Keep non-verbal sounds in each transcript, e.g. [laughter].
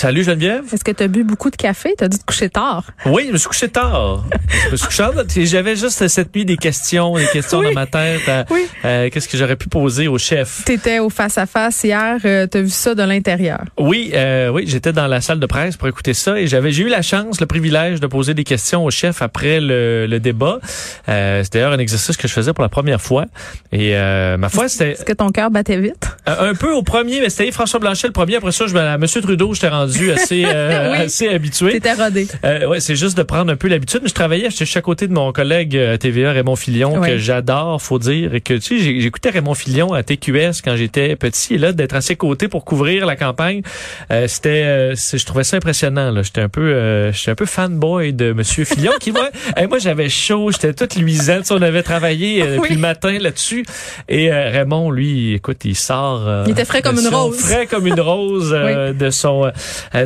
Salut Geneviève. Est-ce que tu as bu beaucoup de café? Tu as dû te coucher tard. Oui, je me suis couché tard. je me suis couché tard. J'avais juste cette nuit des questions, des questions Oui. dans ma tête. euh, Oui. euh, Qu'est-ce que j'aurais pu poser au chef? Tu étais au face-à-face hier. tu as vu ça de l'intérieur. Oui, euh, oui, j'étais dans la salle de presse pour écouter ça et j'avais j'ai eu la chance, le privilège de poser des questions au chef après le, le débat. Euh, c'était d'ailleurs un exercice que je faisais pour la première fois et euh, ma foi c'était Est-ce que ton cœur battait vite? un peu au premier, mais c'était François Blanchet le premier. Après ça, je me, à Monsieur Trudeau, j'étais rendu assez euh, [laughs] Oui. assez habitué. T'étais rodé. Euh, ouais, c'est juste de prendre un peu l'habitude. Je travaillais, j'étais à côté de mon collègue euh, TVA, Raymond Filion, que j'adore, faut dire, et que tu sais, j'écoutais Raymond Filion à TQS quand j'étais petit, et là d'être à ses côtés pour couvrir la campagne, euh, c'était, euh, je trouvais ça impressionnant. Là, j'étais un peu, euh, j'étais un peu fanboy de Monsieur Filion, qui moi, [laughs] hey, moi j'avais chaud, j'étais toute luisante. On avait travaillé depuis le matin là-dessus, et Raymond, lui, écoute, il sort. Il était frais comme une rose. Frais comme une rose [laughs] euh, de son,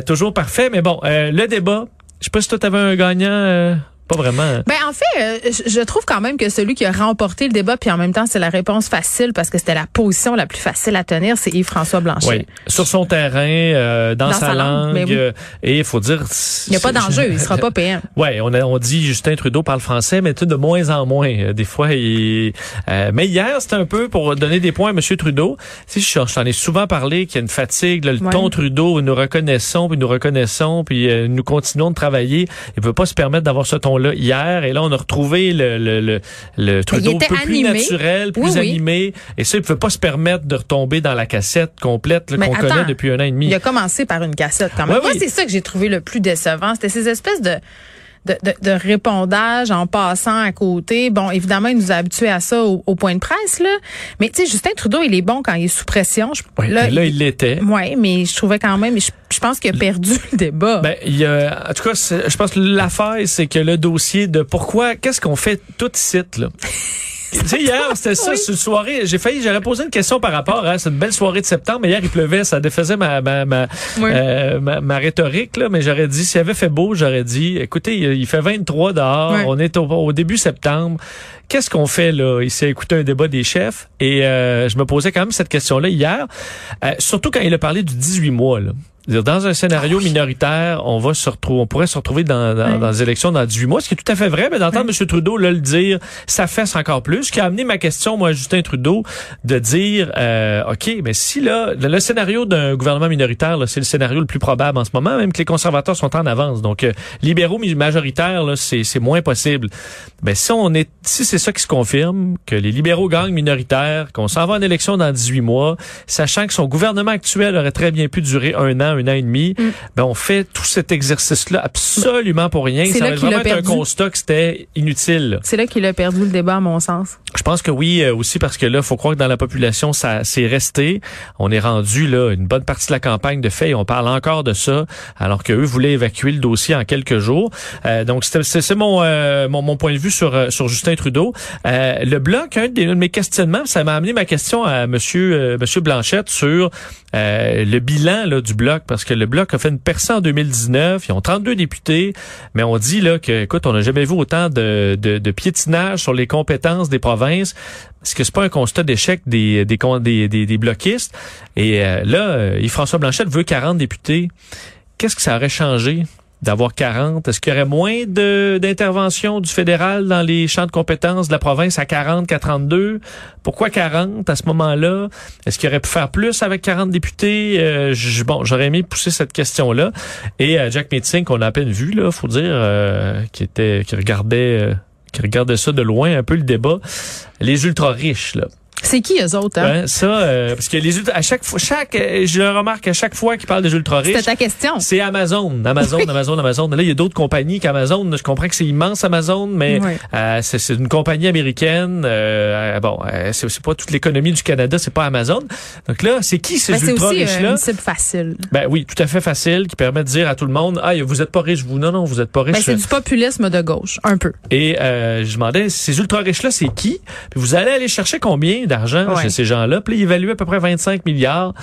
toujours parfait. Mais bon, euh, le débat. Je sais pas si toi t'avais un gagnant. Pas vraiment. Ben en fait, euh, je trouve quand même que celui qui a remporté le débat, puis en même temps, c'est la réponse facile parce que c'était la position la plus facile à tenir, c'est Yves-François Blanchet. Oui, sur son terrain, euh, dans, Dans sa, sa langue, oui. euh, et il faut dire, Il n'y a pas d'enjeu, il sera pas [laughs] PM. Ouais, on a, on dit Justin Trudeau parle français, mais tout de moins en moins. Euh, Des fois, il. euh, mais hier, c'était un peu pour donner des points à M. Trudeau. Si je, je t'en ai souvent parlé qu'il y a une fatigue, là, le Ouais. ton Trudeau, nous reconnaissons, puis nous reconnaissons, puis euh, nous continuons de travailler. Il peut pas se permettre d'avoir ce ton-là hier. Et là, on a retrouvé le, le, le, le Trudeau un était peu plus animé. naturel, plus Oui, oui. animé. Et ça, il peut pas se permettre de retomber dans la cassette complète là, qu'on connaît depuis un an et demi. Il a commencé par une cassette quand même. Ouais, Moi, oui. c'est ça que j'ai trouvé le plus décevant. C'était ces espèces de, de, de, de répondage en passant à côté. Bon, évidemment, il nous a habitués à ça au, au point de presse, là. Mais tu sais, Justin Trudeau, il est bon quand il est sous pression. Je- là, là, il l'était. Ouais, mais je trouvais quand même, je, je pense qu'il a perdu [laughs] le débat. Ben, il y a, en tout cas, je pense que l'affaire, c'est que le dossier de pourquoi, qu'est-ce qu'on fait tout site, là? Tu sais, hier, c'était ça, Oui. c'est une soirée. J'ai failli, j'aurais posé une question par rapport à, c'est une belle soirée de septembre, mais hier, il pleuvait, ça défaisait ma, ma, ma, Oui. euh, ma, ma rhétorique, là, mais j'aurais dit, s'il avait fait beau, j'aurais dit, écoutez, il, il fait 23 dehors, Oui. on est au, au début septembre. Qu'est-ce qu'on fait, là, ici, à écouter un débat des chefs? Et, euh, je me posais quand même cette question-là hier, euh, surtout quand il a parlé du 18 mois, là. Dans un scénario minoritaire, on va se retrouver, on pourrait se retrouver dans, dans, dans les élections dans 18 mois, ce qui est tout à fait vrai, mais d'entendre M. Trudeau là, le dire, ça fesse encore plus. Ce qui a amené ma question, moi, à Justin Trudeau, de dire, euh, OK, mais si là, le, le scénario d'un gouvernement minoritaire, là, c'est le scénario le plus probable en ce moment, même que les conservateurs sont en avance. Donc, euh, libéraux majoritaires, là, c'est, c'est moins possible. Mais si on est, si c'est ça qui se confirme, que les libéraux gagnent minoritaires, qu'on s'en va en élection dans 18 mois, sachant que son gouvernement actuel aurait très bien pu durer un an, un an et demi, ben on fait tout cet exercice-là absolument pour rien. C'est Ça là va qu'il a vraiment être un constat que c'était inutile. c'est là qu'il a perdu le débat, à mon sens. Je pense que oui, euh, aussi parce que là, faut croire que dans la population, ça c'est resté. On est rendu là une bonne partie de la campagne de fait et on parle encore de ça, alors que eux voulaient évacuer le dossier en quelques jours. Euh, donc c'était- c'est mon, euh, mon mon point de vue sur euh, sur Justin Trudeau. Euh, le bloc, un de mes questionnements, ça m'a amené ma question à Monsieur euh, Monsieur Blanchette sur euh, le bilan là, du bloc, parce que le bloc a fait une percée en 2019. Ils ont 32 députés, mais on dit là que, écoute, on n'a jamais vu autant de, de, piétinage sur les compétences des provinces. Est-ce que c'est pas un constat d'échec des, des, des, des, des bloquistes? Et euh, là, euh, Yves-François Blanchette veut 40 députés. Qu'est-ce que ça aurait changé? D'avoir 40? Est-ce qu'il y aurait moins d'intervention du fédéral dans les champs de compétences de la province à 40 qu'à 32? Pourquoi 40 à ce moment-là? Est-ce qu'il aurait pu faire plus avec 40 députés? Euh, bon, j'aurais aimé pousser cette question-là. Et euh, Jack Metzing, qu'on a à peine vu, là, faut dire, euh, qui était, qui regardait, euh, qui regardait ça de loin, un peu le débat. Les ultra riches, là. C'est qui eux autres? Hein? Ouais, ça, euh, parce que les à chaque fois, chaque, euh, je le remarque à chaque fois qu'ils parlent des ultra riches. C'était ta question. C'est Amazon, Amazon, Amazon, Amazon. Là, il y a d'autres compagnies qu'Amazon. Je comprends que c'est immense Amazon, mais euh, c'est c'est une compagnie américaine. Euh, euh, bon, euh, c'est c'est pas toute l'économie du Canada, c'est pas Amazon. Donc là, c'est qui ces Ben, c'est ultra riches là une cible facile. Ben oui, tout à fait facile, qui permet de dire à tout le monde, ah, vous êtes pas riche, vous. Non, non, vous êtes pas riche. Ben, c'est du populisme de gauche, un peu. Et euh, je demandais, ces ultra riches-là, c'est qui? Puis vous allez aller chercher combien d'argent Ouais. chez ces gens-là? Puis là, ils évaluaient à peu près 25 milliards.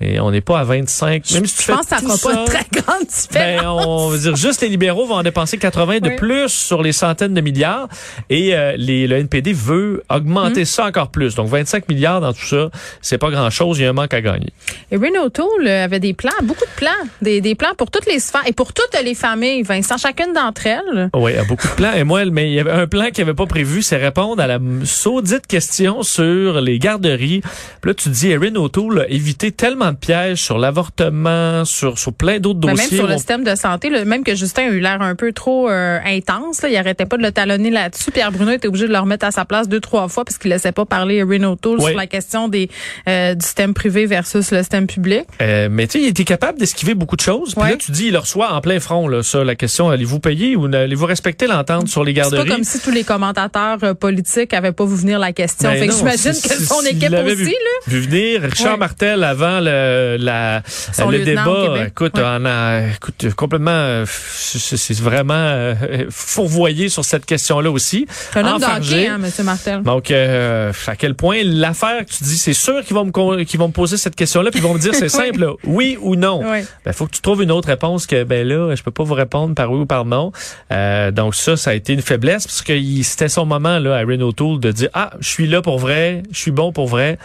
Mais on n'est pas à 25. Même si tu Je pense que ça fera pas une très grande différence. [laughs] ben, on veut dire juste les libéraux vont en dépenser 80 de plus sur les centaines de milliards et euh, les, le NPD veut augmenter Mm. ça encore plus. Donc 25 milliards dans tout ça, c'est pas grand-chose, il y a un manque à gagner. Et Renault O'Toole euh, avait des plans, beaucoup de plans, des, des plans pour toutes les sphères et pour toutes les familles, Vincent, chacune d'entre elles. Oui, il y a beaucoup de plans. Et moi, mais il y avait un plan qui avait pas prévu, c'est répondre à la saudite question sur les garderies. Puis là, tu dis, Erin O'Toole a évité tellement de pièges sur l'avortement, sur, sur plein d'autres Mais dossiers. même sur le on- système de santé, là, même que Justin a eu l'air un peu trop euh, intense, là, il arrêtait pas de le talonner là-dessus. Pierre Bruno était obligé de le remettre à sa place deux, trois fois parce qu'il laissait pas parler Renault Oui. sur la question des euh, du système privé versus le système public. Euh, mais tu sais, il était capable d'esquiver beaucoup de choses. Puis là, tu dis, il le reçoit en plein front, là, ça, la question, allez-vous payer ou allez-vous respecter l'entente sur les C'est pas garderies? comme si tous les commentateurs politiques avaient pas vu venir la question. Ben fait que non, j'imagine que son équipe aussi, vu, là. vu venir. Richard. Martel, avant le, la, Son le débat, écoute, Ouais. on a, écoute, complètement, euh, c'est vraiment euh, fourvoyé sur cette question-là aussi. Un homme d'hockey, hein, M. Martel. Donc, euh, à quel point l'affaire que tu dis, c'est sûr qu'ils vont me qu'ils vont me poser cette question-là, puis ils vont me dire c'est [laughs] simple, là, oui ou non. Oui. Ben, faut que tu trouves une autre réponse que ben là, je peux pas vous répondre par oui ou par non. Euh, donc ça, ça a été une faiblesse parce que il- c'était son moment là à Renault Tool de dire ah, je suis là pour vrai, je suis bon pour vrai.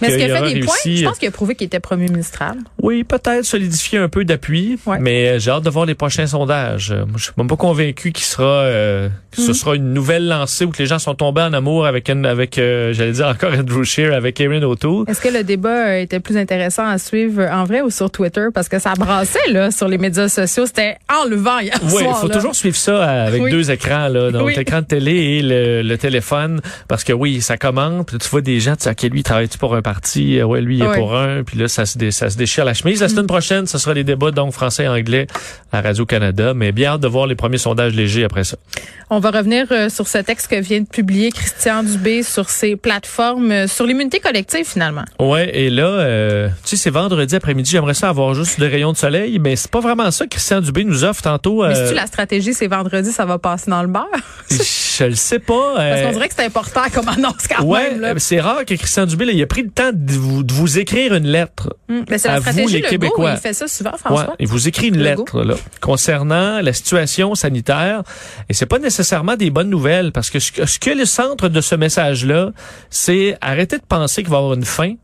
Mais est-ce qu'il a fait des points? réussi, Je pense qu'il a prouvé qu'il était premier oui, peut-être solidifier un peu d'appui, Ouais. mais euh, j'ai hâte de voir les prochains sondages. Euh, moi, je suis même pas convaincu qu'il sera, euh, que Mm. ce sera une nouvelle lancée où que les gens sont tombés en amour avec, une, avec, euh, j'allais dire encore Andrew Scheer, avec Erin O'Toole. Est-ce que le débat était plus intéressant à suivre en vrai ou sur Twitter? Parce que ça brassait là sur les médias sociaux. C'était enlevant hier Oui, il faut là. toujours suivre ça avec Oui. deux écrans, là, donc Oui. l'écran de télé et le, le téléphone, parce que oui, ça commente, puis tu vois des gens, tu sais, ok, lui, il travaille-tu pour un parti, ouais, lui, il est Oui. pour un, puis là, ça se, dé- ça se déchire la chemise. La semaine prochaine, ce sera les débats, donc français et anglais à Radio-Canada, mais bien hâte de voir les premiers sondages légers après ça. On va revenir euh, sur ce texte que vient de publier Christian Dubé sur ses plateformes euh, sur l'immunité collective finalement. Ouais, et là, euh, tu sais, c'est vendredi après-midi, j'aimerais ça avoir juste des rayons de soleil, mais c'est pas vraiment ça que Christian Dubé nous offre tantôt. Mais si tu la stratégie, c'est vendredi, ça va passer dans le beurre. [laughs] je le sais pas. Parce qu'on dirait que c'est important comme annonce quand Ouais, même. C'est rare que Christian Dubé, là, il a pris le temps de vous, de vous écrire une lettre. Mais c'est à la vous, stratégie les Legault, Québécois. il fait ça souvent, François. Ouais, il vous écrit une Legault. lettre là, concernant la situation sanitaire et c'est pas nécessairement des bonnes nouvelles parce que ce que, ce que le centre de ce message là, c'est arrêter de penser qu'il va y avoir une fin,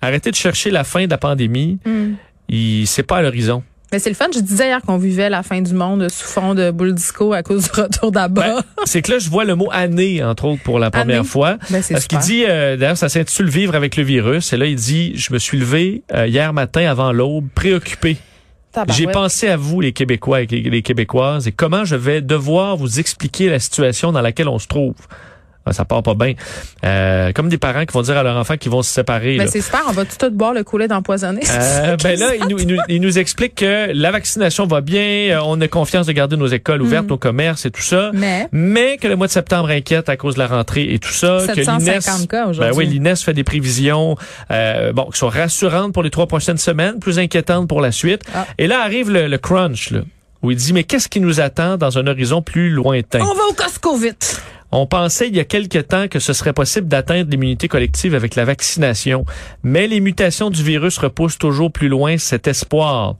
arrêter de chercher la fin de la pandémie. Hum. Il c'est pas à l'horizon. Mais c'est le fun. Je disais hier qu'on vivait la fin du monde sous fond de boule disco à cause du retour d'Abba. Ben, c'est que là je vois le mot année entre autres pour la première Année. fois. Ben, Parce qu'il dit, euh, d'ailleurs, ça s'intitule Vivre avec le virus? Et là, il dit, je me suis levé euh, hier matin avant l'aube, préoccupé. J'ai pensé à vous, les Québécois et les Québécoises, et comment je vais devoir vous expliquer la situation dans laquelle on se trouve. Ah, Ça part pas bien. Euh, comme des parents qui vont dire à leur enfant qu'ils vont se séparer. Ben, là. c'est super. On va tout, tout boire le coulet d'empoisonné. Euh, [laughs] ben là, il nous, il, nous, il nous explique que la vaccination va bien, euh, on a confiance de garder nos écoles ouvertes, Mm. nos commerces et tout ça. Mais Mais que le mois de septembre inquiète à cause de la rentrée et tout ça. que 750 cas Ben aujourd'hui. oui, l'INES fait des prévisions euh, bon, qui sont rassurantes pour les trois prochaines semaines, plus inquiétantes pour la suite. Ah. Et là arrive le, le crunch, là, où il dit, mais qu'est-ce qui nous attend dans un horizon plus lointain? on va au Costco vite. On pensait il y a quelque temps que ce serait possible d'atteindre l'immunité collective avec la vaccination, mais les mutations du virus repoussent toujours plus loin cet espoir.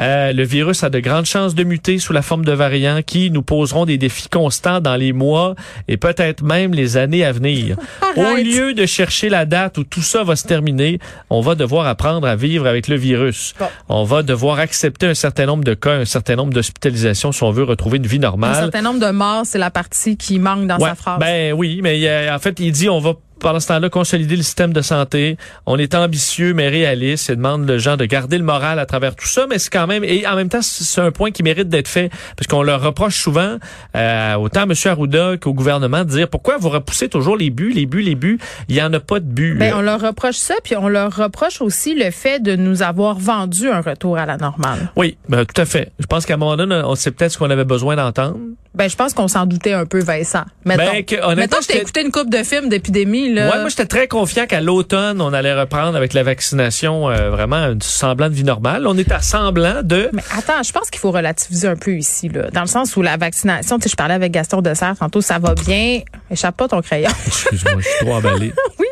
Euh, le virus a de grandes chances de muter sous la forme de variants qui nous poseront des défis constants dans les mois et peut-être même les années à venir. [laughs] Au lieu de chercher la date où tout ça va se terminer, on va devoir apprendre à vivre avec le virus. Bon. On va devoir accepter un certain nombre de cas, un certain nombre d'hospitalisations si on veut retrouver une vie Un normale. certain nombre de morts, c'est la partie qui manque dans Ouais, sa phrase. Ben oui, mais euh, en fait, il dit on va pendant ce temps-là consolider le système de santé. On est ambitieux mais réaliste. Il demande aux gens de garder le moral à travers tout ça, mais c'est quand même et en même temps c'est un point qui mérite d'être fait parce qu'on leur reproche souvent euh, autant à M. Arruda qu'au gouvernement de dire pourquoi vous repoussez toujours les buts, les buts, les buts? Il y en a pas de buts. Ben, on leur reproche ça, puis on leur reproche aussi le fait de nous avoir vendu un retour à la normale. Oui, ben, tout à fait. Je pense qu'à un moment donné, on sait peut-être ce qu'on avait besoin d'entendre. Ben, je pense qu'on s'en doutait un peu, Vincent. Mettons, Ben, que, mettons que t'as écouté une coupe de films d'épidémie, là. Ouais, moi j'étais très confiant qu'à l'automne, on allait reprendre avec la vaccination euh, vraiment un semblant de vie normale. On est à semblant de Mais attends, je pense qu'il faut relativiser un peu ici, là. Dans le sens où la vaccination, tu sais, je parlais avec Gaston Dessert tantôt, ça va bien. Échappe pas ton crayon. [laughs] Excuse-moi, je suis trop emballé. [laughs] oui.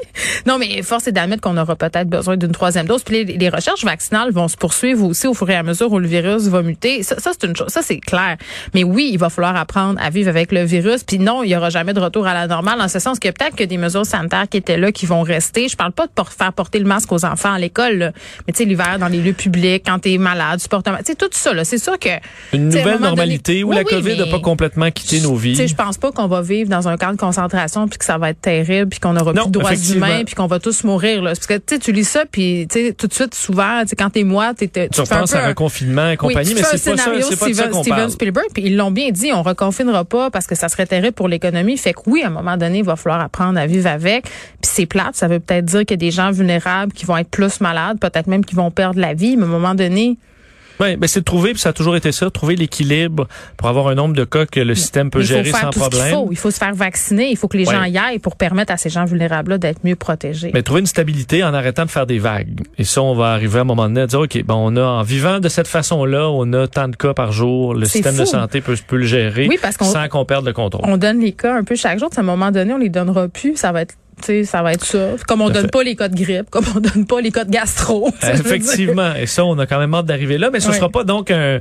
non, mais force est d'admettre qu'on aura peut-être besoin d'une troisième dose. Puis les, les, recherches vaccinales vont se poursuivre aussi au fur et à mesure où le virus va muter. Ça, ça c'est une chose. Ça, c'est clair. Mais oui, il va falloir apprendre à vivre avec le virus. Puis non, il y aura jamais de retour à la normale. En ce sens que peut-être que des mesures sanitaires qui étaient là, qui vont rester. Je parle pas de faire porter le masque aux enfants à l'école, mais tu sais, l'hiver dans les lieux publics, quand tu es malade, tu portes un masque. Tu sais, tout ça, là. C'est sûr que. Une nouvelle normalité où la COVID n'a pas complètement quitté nos vies. Tu sais, je pense pas qu'on va vivre dans un camp de concentration puis que ça va être terrible puis qu'on aura plus de droits humains puis qu'on va tous mourir, là. Parce que, tu lis ça puis, tu sais, tout de suite, souvent, tu sais, quand t'es moi, tu, tu penses à un confinement et compagnie, mais c'est pas ça, c'est pas ça qu'on Steven Spielberg, puis ils l'ont bien dit, on reconfinera pas parce que ça serait terrible pour l'économie. Fait que oui, à un moment donné, il va falloir apprendre à vivre avec. Puis c'est plate, ça veut peut-être dire qu'il y a des gens vulnérables qui vont être plus malades, peut-être même qui vont perdre la vie, mais à un moment donné, oui, mais c'est de trouver, puis ça a toujours été ça, trouver l'équilibre pour avoir un nombre de cas que le système peut gérer sans problème. Il faut. il faut se faire vacciner, il faut que les gens y aillent pour permettre à ces gens vulnérables-là d'être mieux protégés. Mais trouver une stabilité en arrêtant de faire des vagues. Et ça, on va arriver à un moment donné à dire, OK, bon, on a, en vivant de cette façon-là, on a tant de cas par jour, le système de santé peut, peut le gérer sans qu'on perde le contrôle. On donne les cas un peu chaque jour, à un moment donné, on les donnera plus, ça va être sais, ça va être ça. Comme on donne pas les cas de grippe, comme on donne pas les cas de gastro. [laughs] Effectivement. Et ça, on a quand même hâte d'arriver là. Mais ce ne sera pas donc un,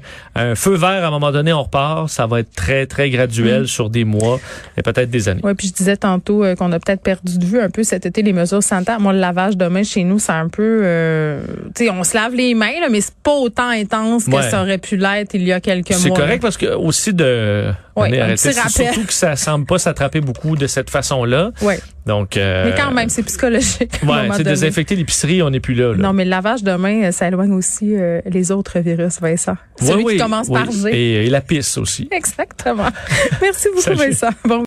feu vert à un moment donné, on repart. Ça va être très, très graduel mm. sur des mois et peut-être des années. Oui, puis je disais tantôt euh, qu'on a peut-être perdu de vue un peu cet été les mesures sanitaires. Moi, le lavage de main chez nous, c'est un peu... Euh, tu sais, on se lave les mains, là, mais c'est pas autant intense que ça aurait pu l'être il y a quelques mois. C'est correct parce que aussi de... Oui, un petit Surtout que ça semble pas s'attraper beaucoup de cette façon-là. Oui. Donc, euh, mais quand même, c'est psychologique. Ouais, c'est désinfecter l'épicerie, on n'est plus là, Non, mais le lavage de main, ça éloigne aussi euh, les autres virus, Vincent. Celui qui commence par G. Et, et, la pisse aussi. Exactement. [laughs] Merci beaucoup, Vincent. Bon.